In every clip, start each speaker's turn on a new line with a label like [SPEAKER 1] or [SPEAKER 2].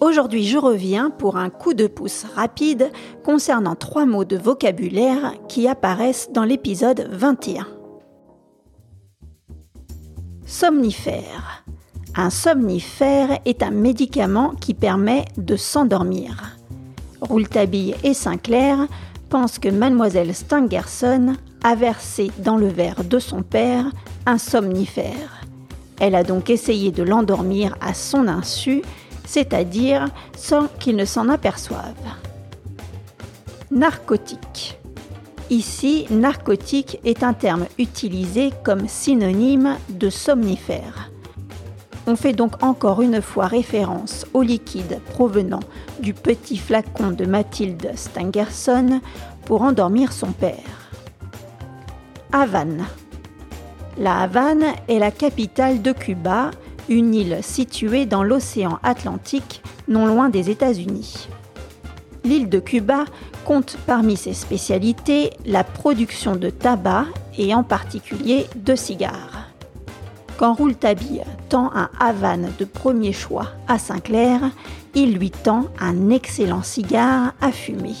[SPEAKER 1] Aujourd'hui, je reviens pour un coup de pouce rapide concernant trois mots de vocabulaire qui apparaissent dans l'épisode 21. Somnifère. Un somnifère est un médicament qui permet de s'endormir. Rouletabille et Sinclair pensent que mademoiselle Stangerson a versé dans le verre de son père un somnifère. Elle a donc essayé de l'endormir à son insu, c'est-à-dire sans qu'il ne s'en aperçoive. Narcotique. Ici, narcotique est un terme utilisé comme synonyme de somnifère. On fait donc encore une fois référence au liquide provenant du petit flacon de Mathilde Stangerson pour endormir son père. Havane. La Havane est la capitale de Cuba, une île située dans l'océan Atlantique, non loin des États-Unis. L'île de Cuba compte parmi ses spécialités la production de tabac et en particulier de cigares. Quand Rouletabille tend un Havane de premier choix à Sinclair, il lui tend un excellent cigare à fumer.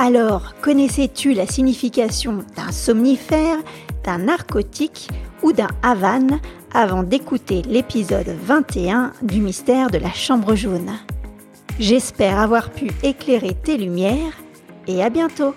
[SPEAKER 1] Alors, connaissais-tu la signification d'un somnifère, d'un narcotique ou d'un Havane avant d'écouter l'épisode 21 du mystère de la chambre jaune? J'espère avoir pu éclairer tes lumières et à bientôt